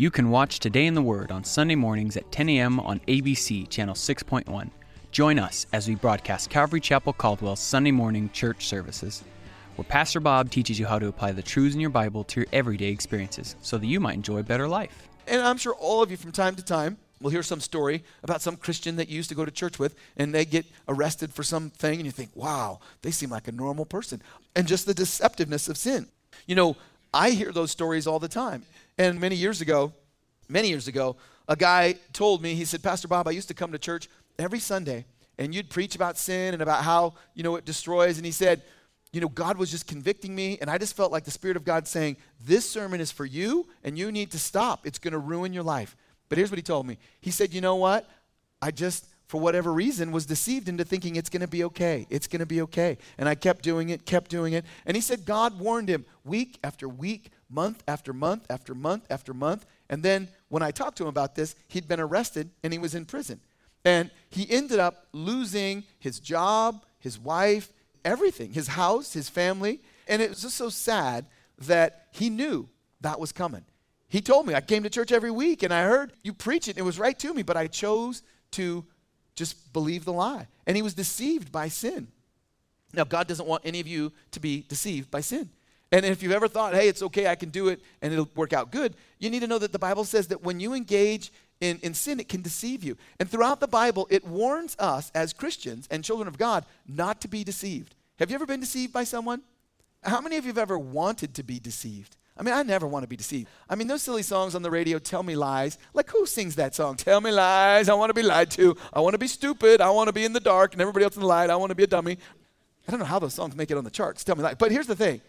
You can watch Today in the Word on Sunday mornings at 10 a.m. on ABC Channel 6.1. Join us as we broadcast Calvary Chapel Caldwell's Sunday morning church services, where Pastor Bob teaches you how to apply the truths in your Bible to your everyday experiences so that you might enjoy a better life. And I'm sure all of you from time to time will hear some story about some Christian that you used to go to church with and they get arrested for something and you think, wow, they seem like a normal person. And just the deceptiveness of sin. You know, I hear those stories all the time. And many years ago, many years ago, a guy told me, he said, Pastor Bob, I used to come to church every Sunday and you'd preach about sin and about how, you know, it destroys. And he said, you know, God was just convicting me, and I just felt like the Spirit of God saying, This sermon is for you, and you need to stop. It's going to ruin your life. But here's what he told me He said, You know what? I just, for whatever reason, was deceived into thinking it's going to be okay. It's going to be okay. And I kept doing it, kept doing it. And he said, God warned him week after week, month after month after month after month. And then when I talked to him about this, he'd been arrested and he was in prison. And he ended up losing his job, his wife, everything, his house, his family. And it was just so sad that he knew that was coming. He told me, I came to church every week and I heard you preach it. It was right to me, but I chose to just believe the lie. And he was deceived by sin. Now, God doesn't want any of you to be deceived by sin. And if you've ever thought, hey, it's okay, I can do it and it'll work out good, you need to know that the Bible says that when you engage in, in sin, it can deceive you. And throughout the Bible, it warns us as Christians and children of God not to be deceived. Have you ever been deceived by someone? How many of you have ever wanted to be deceived? I mean, I never want to be deceived. I mean, those silly songs on the radio, Tell Me Lies. Like, who sings that song? Tell me lies. I want to be lied to. I want to be stupid. I want to be in the dark and everybody else in the light. I want to be a dummy. I don't know how those songs make it on the charts. Tell me lies. But here's the thing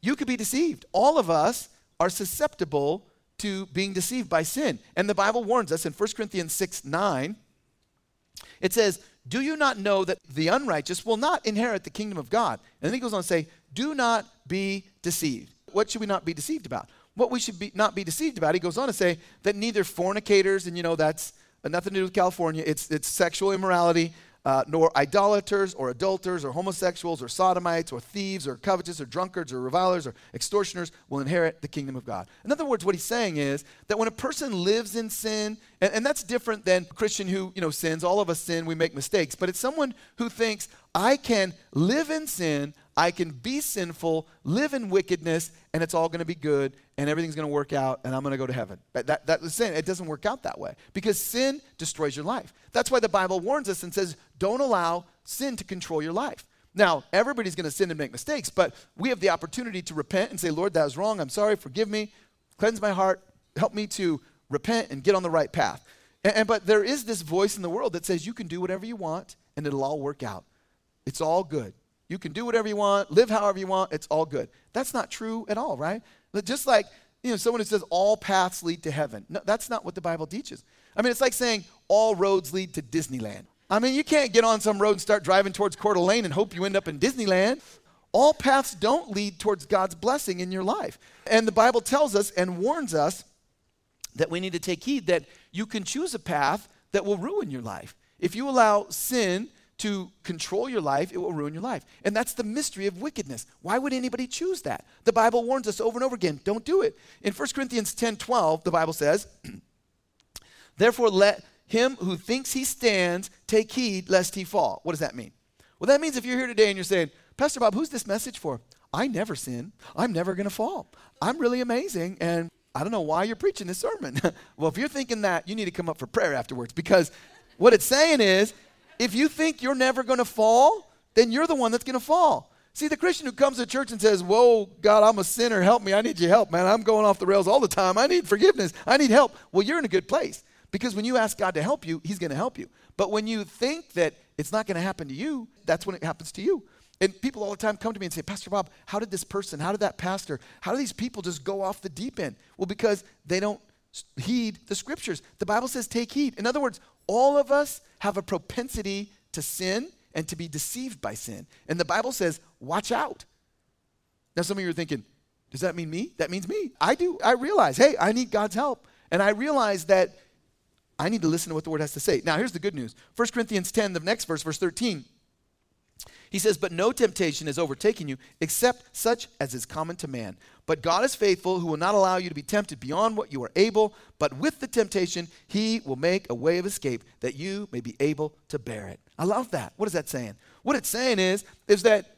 you could be deceived. All of us are susceptible to being deceived by sin. And the Bible warns us in 1 Corinthians 6 9, it says, Do you not know that the unrighteous will not inherit the kingdom of God? And then he goes on to say, Do not be deceived. What should we not be deceived about? What we should be, not be deceived about, he goes on to say that neither fornicators, and you know that's nothing to do with California, it's, it's sexual immorality, uh, nor idolaters or adulterers or homosexuals or sodomites or thieves or covetous or drunkards or revilers or extortioners will inherit the kingdom of God. In other words, what he's saying is that when a person lives in sin, and, and that's different than a Christian who, you know, sins. All of us sin, we make mistakes. But it's someone who thinks, I can live in sin, I can be sinful, live in wickedness, and it's all going to be good, and everything's going to work out, and I'm going to go to heaven. That, that, that's sin. It doesn't work out that way because sin destroys your life. That's why the Bible warns us and says, don't allow sin to control your life. Now, everybody's going to sin and make mistakes, but we have the opportunity to repent and say, Lord, that was wrong. I'm sorry. Forgive me. Cleanse my heart. Help me to repent and get on the right path. And, and, but there is this voice in the world that says you can do whatever you want and it'll all work out. It's all good. You can do whatever you want, live however you want, it's all good. That's not true at all, right? Just like, you know, someone who says all paths lead to heaven. No, that's not what the Bible teaches. I mean, it's like saying all roads lead to Disneyland. I mean, you can't get on some road and start driving towards Coeur d'Alene and hope you end up in Disneyland. All paths don't lead towards God's blessing in your life. And the Bible tells us and warns us that we need to take heed that you can choose a path that will ruin your life. If you allow sin to control your life, it will ruin your life. And that's the mystery of wickedness. Why would anybody choose that? The Bible warns us over and over again don't do it. In 1 Corinthians 10 12, the Bible says, Therefore, let him who thinks he stands take heed lest he fall. What does that mean? Well, that means if you're here today and you're saying, Pastor Bob, who's this message for? I never sin. I'm never going to fall. I'm really amazing. And I don't know why you're preaching this sermon. well, if you're thinking that, you need to come up for prayer afterwards because what it's saying is if you think you're never going to fall, then you're the one that's going to fall. See, the Christian who comes to church and says, Whoa, God, I'm a sinner. Help me. I need your help, man. I'm going off the rails all the time. I need forgiveness. I need help. Well, you're in a good place because when you ask God to help you, He's going to help you. But when you think that it's not going to happen to you, that's when it happens to you. And people all the time come to me and say, Pastor Bob, how did this person, how did that pastor, how do these people just go off the deep end? Well, because they don't heed the scriptures. The Bible says take heed. In other words, all of us have a propensity to sin and to be deceived by sin. And the Bible says, watch out. Now, some of you are thinking, does that mean me? That means me. I do. I realize, hey, I need God's help. And I realize that I need to listen to what the word has to say. Now, here's the good news 1 Corinthians 10, the next verse, verse 13. He says, But no temptation has overtaken you except such as is common to man. But God is faithful, who will not allow you to be tempted beyond what you are able, but with the temptation, he will make a way of escape that you may be able to bear it. I love that. What is that saying? What it's saying is, is that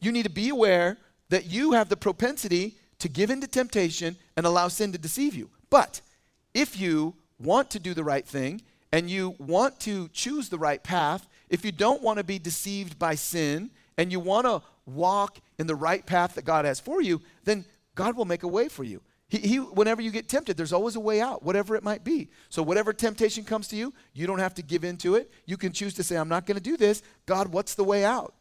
you need to be aware that you have the propensity to give in to temptation and allow sin to deceive you. But if you want to do the right thing and you want to choose the right path, if you don't want to be deceived by sin and you want to walk in the right path that God has for you, then God will make a way for you. He, he, whenever you get tempted, there's always a way out, whatever it might be. So, whatever temptation comes to you, you don't have to give in to it. You can choose to say, I'm not going to do this. God, what's the way out?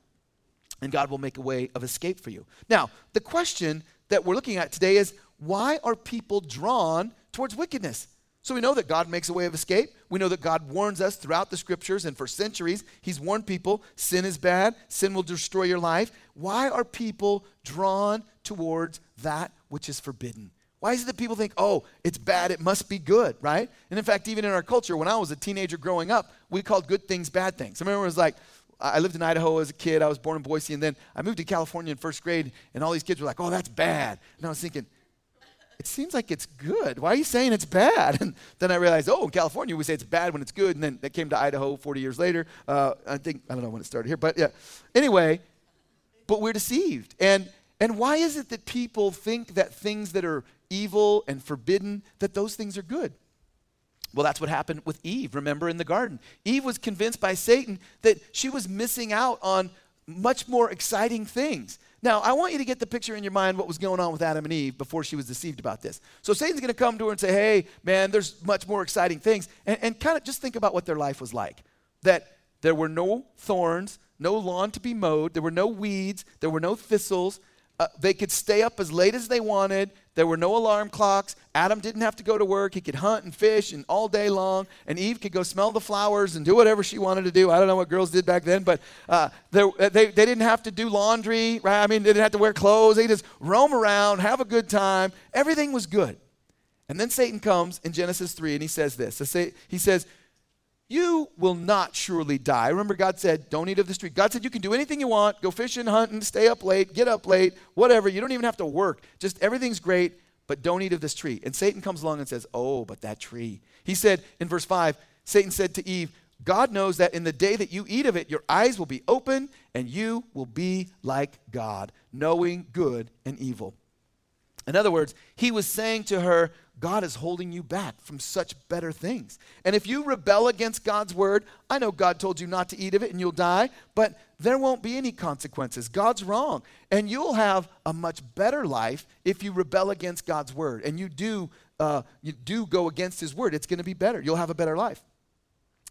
And God will make a way of escape for you. Now, the question that we're looking at today is why are people drawn towards wickedness? So we know that God makes a way of escape. We know that God warns us throughout the scriptures and for centuries. He's warned people sin is bad, sin will destroy your life. Why are people drawn towards that which is forbidden? Why is it that people think, oh, it's bad, it must be good, right? And in fact, even in our culture, when I was a teenager growing up, we called good things bad things. I remember it was like, I lived in Idaho as a kid. I was born in Boise, and then I moved to California in first grade, and all these kids were like, oh, that's bad. And I was thinking, it seems like it's good. Why are you saying it's bad? And then I realized, oh, in California, we say it's bad when it's good. And then that came to Idaho 40 years later. Uh, I think, I don't know when it started here, but yeah. Anyway, but we're deceived. And, and why is it that people think that things that are evil and forbidden, that those things are good? Well, that's what happened with Eve, remember, in the garden. Eve was convinced by Satan that she was missing out on much more exciting things. Now, I want you to get the picture in your mind what was going on with Adam and Eve before she was deceived about this. So Satan's going to come to her and say, hey, man, there's much more exciting things. And, and kind of just think about what their life was like. That there were no thorns, no lawn to be mowed, there were no weeds, there were no thistles. Uh, they could stay up as late as they wanted. There were no alarm clocks. Adam didn't have to go to work. He could hunt and fish and all day long. And Eve could go smell the flowers and do whatever she wanted to do. I don't know what girls did back then, but uh, they, they didn't have to do laundry, right? I mean, they didn't have to wear clothes. They just roam around, have a good time. Everything was good. And then Satan comes in Genesis 3 and he says this. He says, you will not surely die. Remember, God said, don't eat of the tree. God said, you can do anything you want. Go fishing, hunting, stay up late, get up late, whatever. You don't even have to work. Just everything's great, but don't eat of this tree. And Satan comes along and says, oh, but that tree. He said in verse 5, Satan said to Eve, God knows that in the day that you eat of it, your eyes will be open and you will be like God, knowing good and evil. In other words, he was saying to her, God is holding you back from such better things. And if you rebel against God's word, I know God told you not to eat of it and you'll die, but there won't be any consequences. God's wrong. And you'll have a much better life if you rebel against God's word and you do, uh, you do go against his word. It's going to be better. You'll have a better life.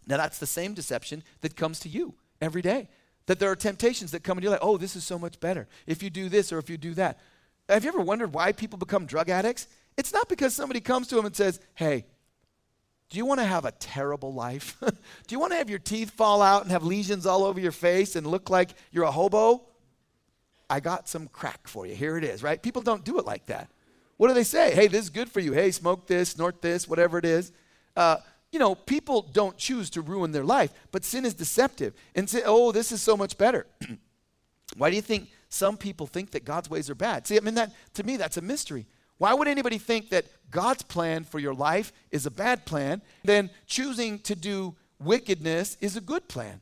Now, that's the same deception that comes to you every day. That there are temptations that come and you're like, oh, this is so much better if you do this or if you do that. Have you ever wondered why people become drug addicts? It's not because somebody comes to them and says, hey, do you want to have a terrible life? do you want to have your teeth fall out and have lesions all over your face and look like you're a hobo? I got some crack for you. Here it is, right? People don't do it like that. What do they say? Hey, this is good for you. Hey, smoke this, snort this, whatever it is. Uh, you know, people don't choose to ruin their life, but sin is deceptive and say, oh, this is so much better. Why do you think some people think that God's ways are bad? See, I mean, that to me, that's a mystery. Why would anybody think that God's plan for your life is a bad plan, then choosing to do wickedness is a good plan?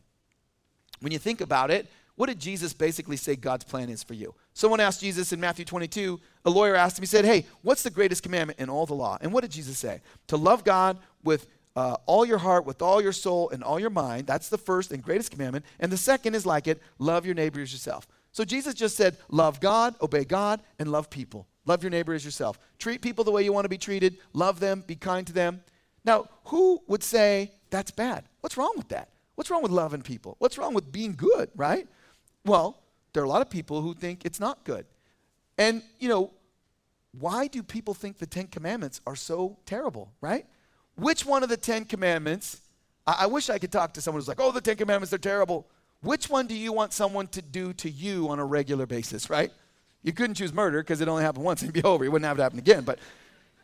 When you think about it, what did Jesus basically say God's plan is for you? Someone asked Jesus in Matthew 22, a lawyer asked him, he said, Hey, what's the greatest commandment in all the law? And what did Jesus say? To love God with uh, all your heart, with all your soul, and all your mind. That's the first and greatest commandment. And the second is like it love your neighbor as yourself. So Jesus just said, Love God, obey God, and love people. Love your neighbor as yourself. Treat people the way you want to be treated. Love them. Be kind to them. Now, who would say that's bad? What's wrong with that? What's wrong with loving people? What's wrong with being good, right? Well, there are a lot of people who think it's not good. And, you know, why do people think the Ten Commandments are so terrible, right? Which one of the Ten Commandments? I, I wish I could talk to someone who's like, oh, the Ten Commandments, they're terrible. Which one do you want someone to do to you on a regular basis, right? You couldn't choose murder because it only happened once and be over. You wouldn't have it happen again. But,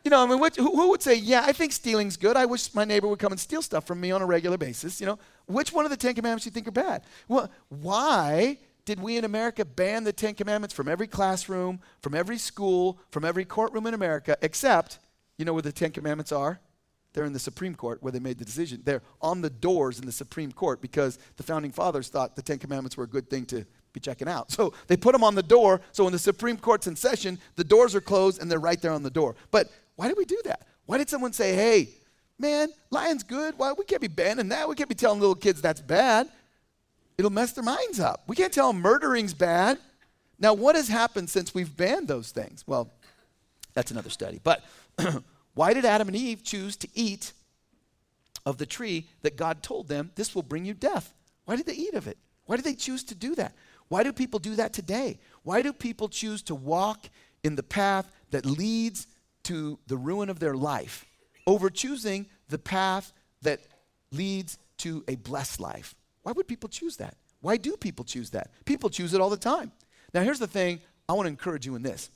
you know, I mean, what, who, who would say, yeah, I think stealing's good. I wish my neighbor would come and steal stuff from me on a regular basis. You know, which one of the Ten Commandments do you think are bad? Well, why did we in America ban the Ten Commandments from every classroom, from every school, from every courtroom in America, except, you know where the Ten Commandments are? They're in the Supreme Court where they made the decision. They're on the doors in the Supreme Court because the founding fathers thought the Ten Commandments were a good thing to be checking out. So they put them on the door. So when the Supreme Court's in session, the doors are closed and they're right there on the door. But why did we do that? Why did someone say, hey, man, lying's good? Why we can't be banning that? We can't be telling little kids that's bad. It'll mess their minds up. We can't tell them murdering's bad. Now, what has happened since we've banned those things? Well, that's another study. But Why did Adam and Eve choose to eat of the tree that God told them this will bring you death? Why did they eat of it? Why did they choose to do that? Why do people do that today? Why do people choose to walk in the path that leads to the ruin of their life over choosing the path that leads to a blessed life? Why would people choose that? Why do people choose that? People choose it all the time. Now, here's the thing I want to encourage you in this.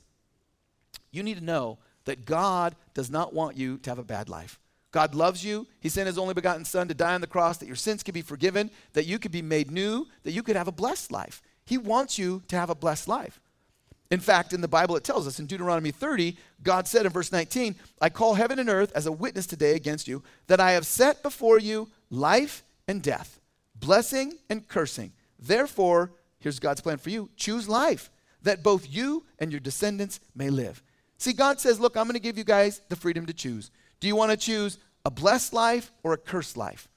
You need to know that God does not want you to have a bad life. God loves you. He sent his only begotten Son to die on the cross that your sins could be forgiven, that you could be made new, that you could have a blessed life. He wants you to have a blessed life. In fact, in the Bible, it tells us in Deuteronomy 30, God said in verse 19, I call heaven and earth as a witness today against you, that I have set before you life and death, blessing and cursing. Therefore, here's God's plan for you choose life, that both you and your descendants may live. See, God says, Look, I'm going to give you guys the freedom to choose. Do you want to choose a blessed life or a cursed life?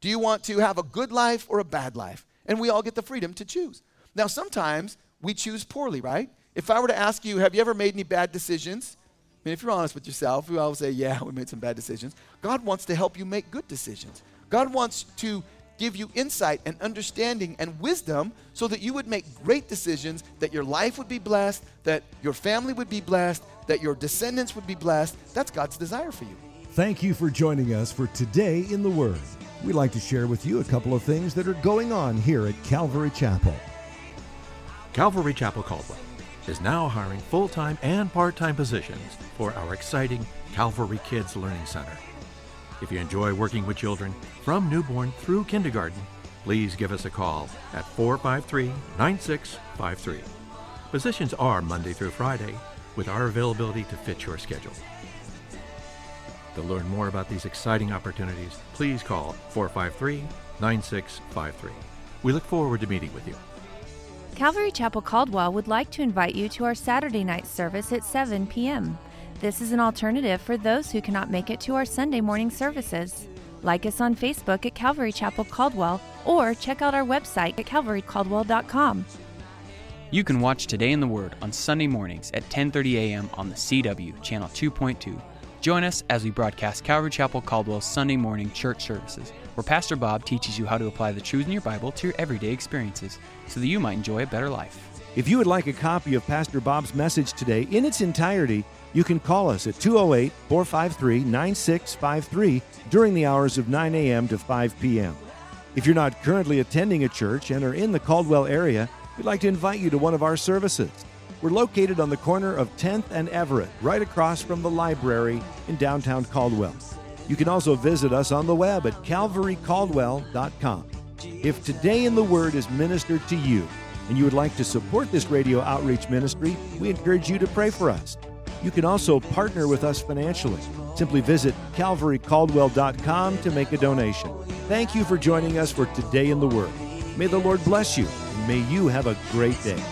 Do you want to have a good life or a bad life? And we all get the freedom to choose. Now, sometimes we choose poorly, right? If I were to ask you, have you ever made any bad decisions? I mean, if you're honest with yourself, we all say, yeah, we made some bad decisions. God wants to help you make good decisions. God wants to give you insight and understanding and wisdom so that you would make great decisions, that your life would be blessed, that your family would be blessed, that your descendants would be blessed. That's God's desire for you. Thank you for joining us for Today in the Word. We'd like to share with you a couple of things that are going on here at Calvary Chapel. Calvary Chapel Caldwell is now hiring full time and part time positions for our exciting Calvary Kids Learning Center. If you enjoy working with children from newborn through kindergarten, please give us a call at 453 9653. Positions are Monday through Friday with our availability to fit your schedule. To learn more about these exciting opportunities, please call 453 9653. We look forward to meeting with you. Calvary Chapel Caldwell would like to invite you to our Saturday night service at 7 p.m. This is an alternative for those who cannot make it to our Sunday morning services. Like us on Facebook at Calvary Chapel Caldwell or check out our website at calvarycaldwell.com. You can watch Today in the Word on Sunday mornings at 10:30 a.m. on the CW channel 2.2. Join us as we broadcast Calvary Chapel Caldwell's Sunday morning church services, where Pastor Bob teaches you how to apply the truths in your Bible to your everyday experiences so that you might enjoy a better life. If you would like a copy of Pastor Bob's message today in its entirety, you can call us at 208 453 9653 during the hours of 9 a.m. to 5 p.m. If you're not currently attending a church and are in the Caldwell area, we'd like to invite you to one of our services. We're located on the corner of 10th and Everett, right across from the library in downtown Caldwell. You can also visit us on the web at calvarycaldwell.com. If today in the Word is ministered to you and you would like to support this radio outreach ministry, we encourage you to pray for us. You can also partner with us financially. Simply visit calvarycaldwell.com to make a donation. Thank you for joining us for Today in the Word. May the Lord bless you, and may you have a great day.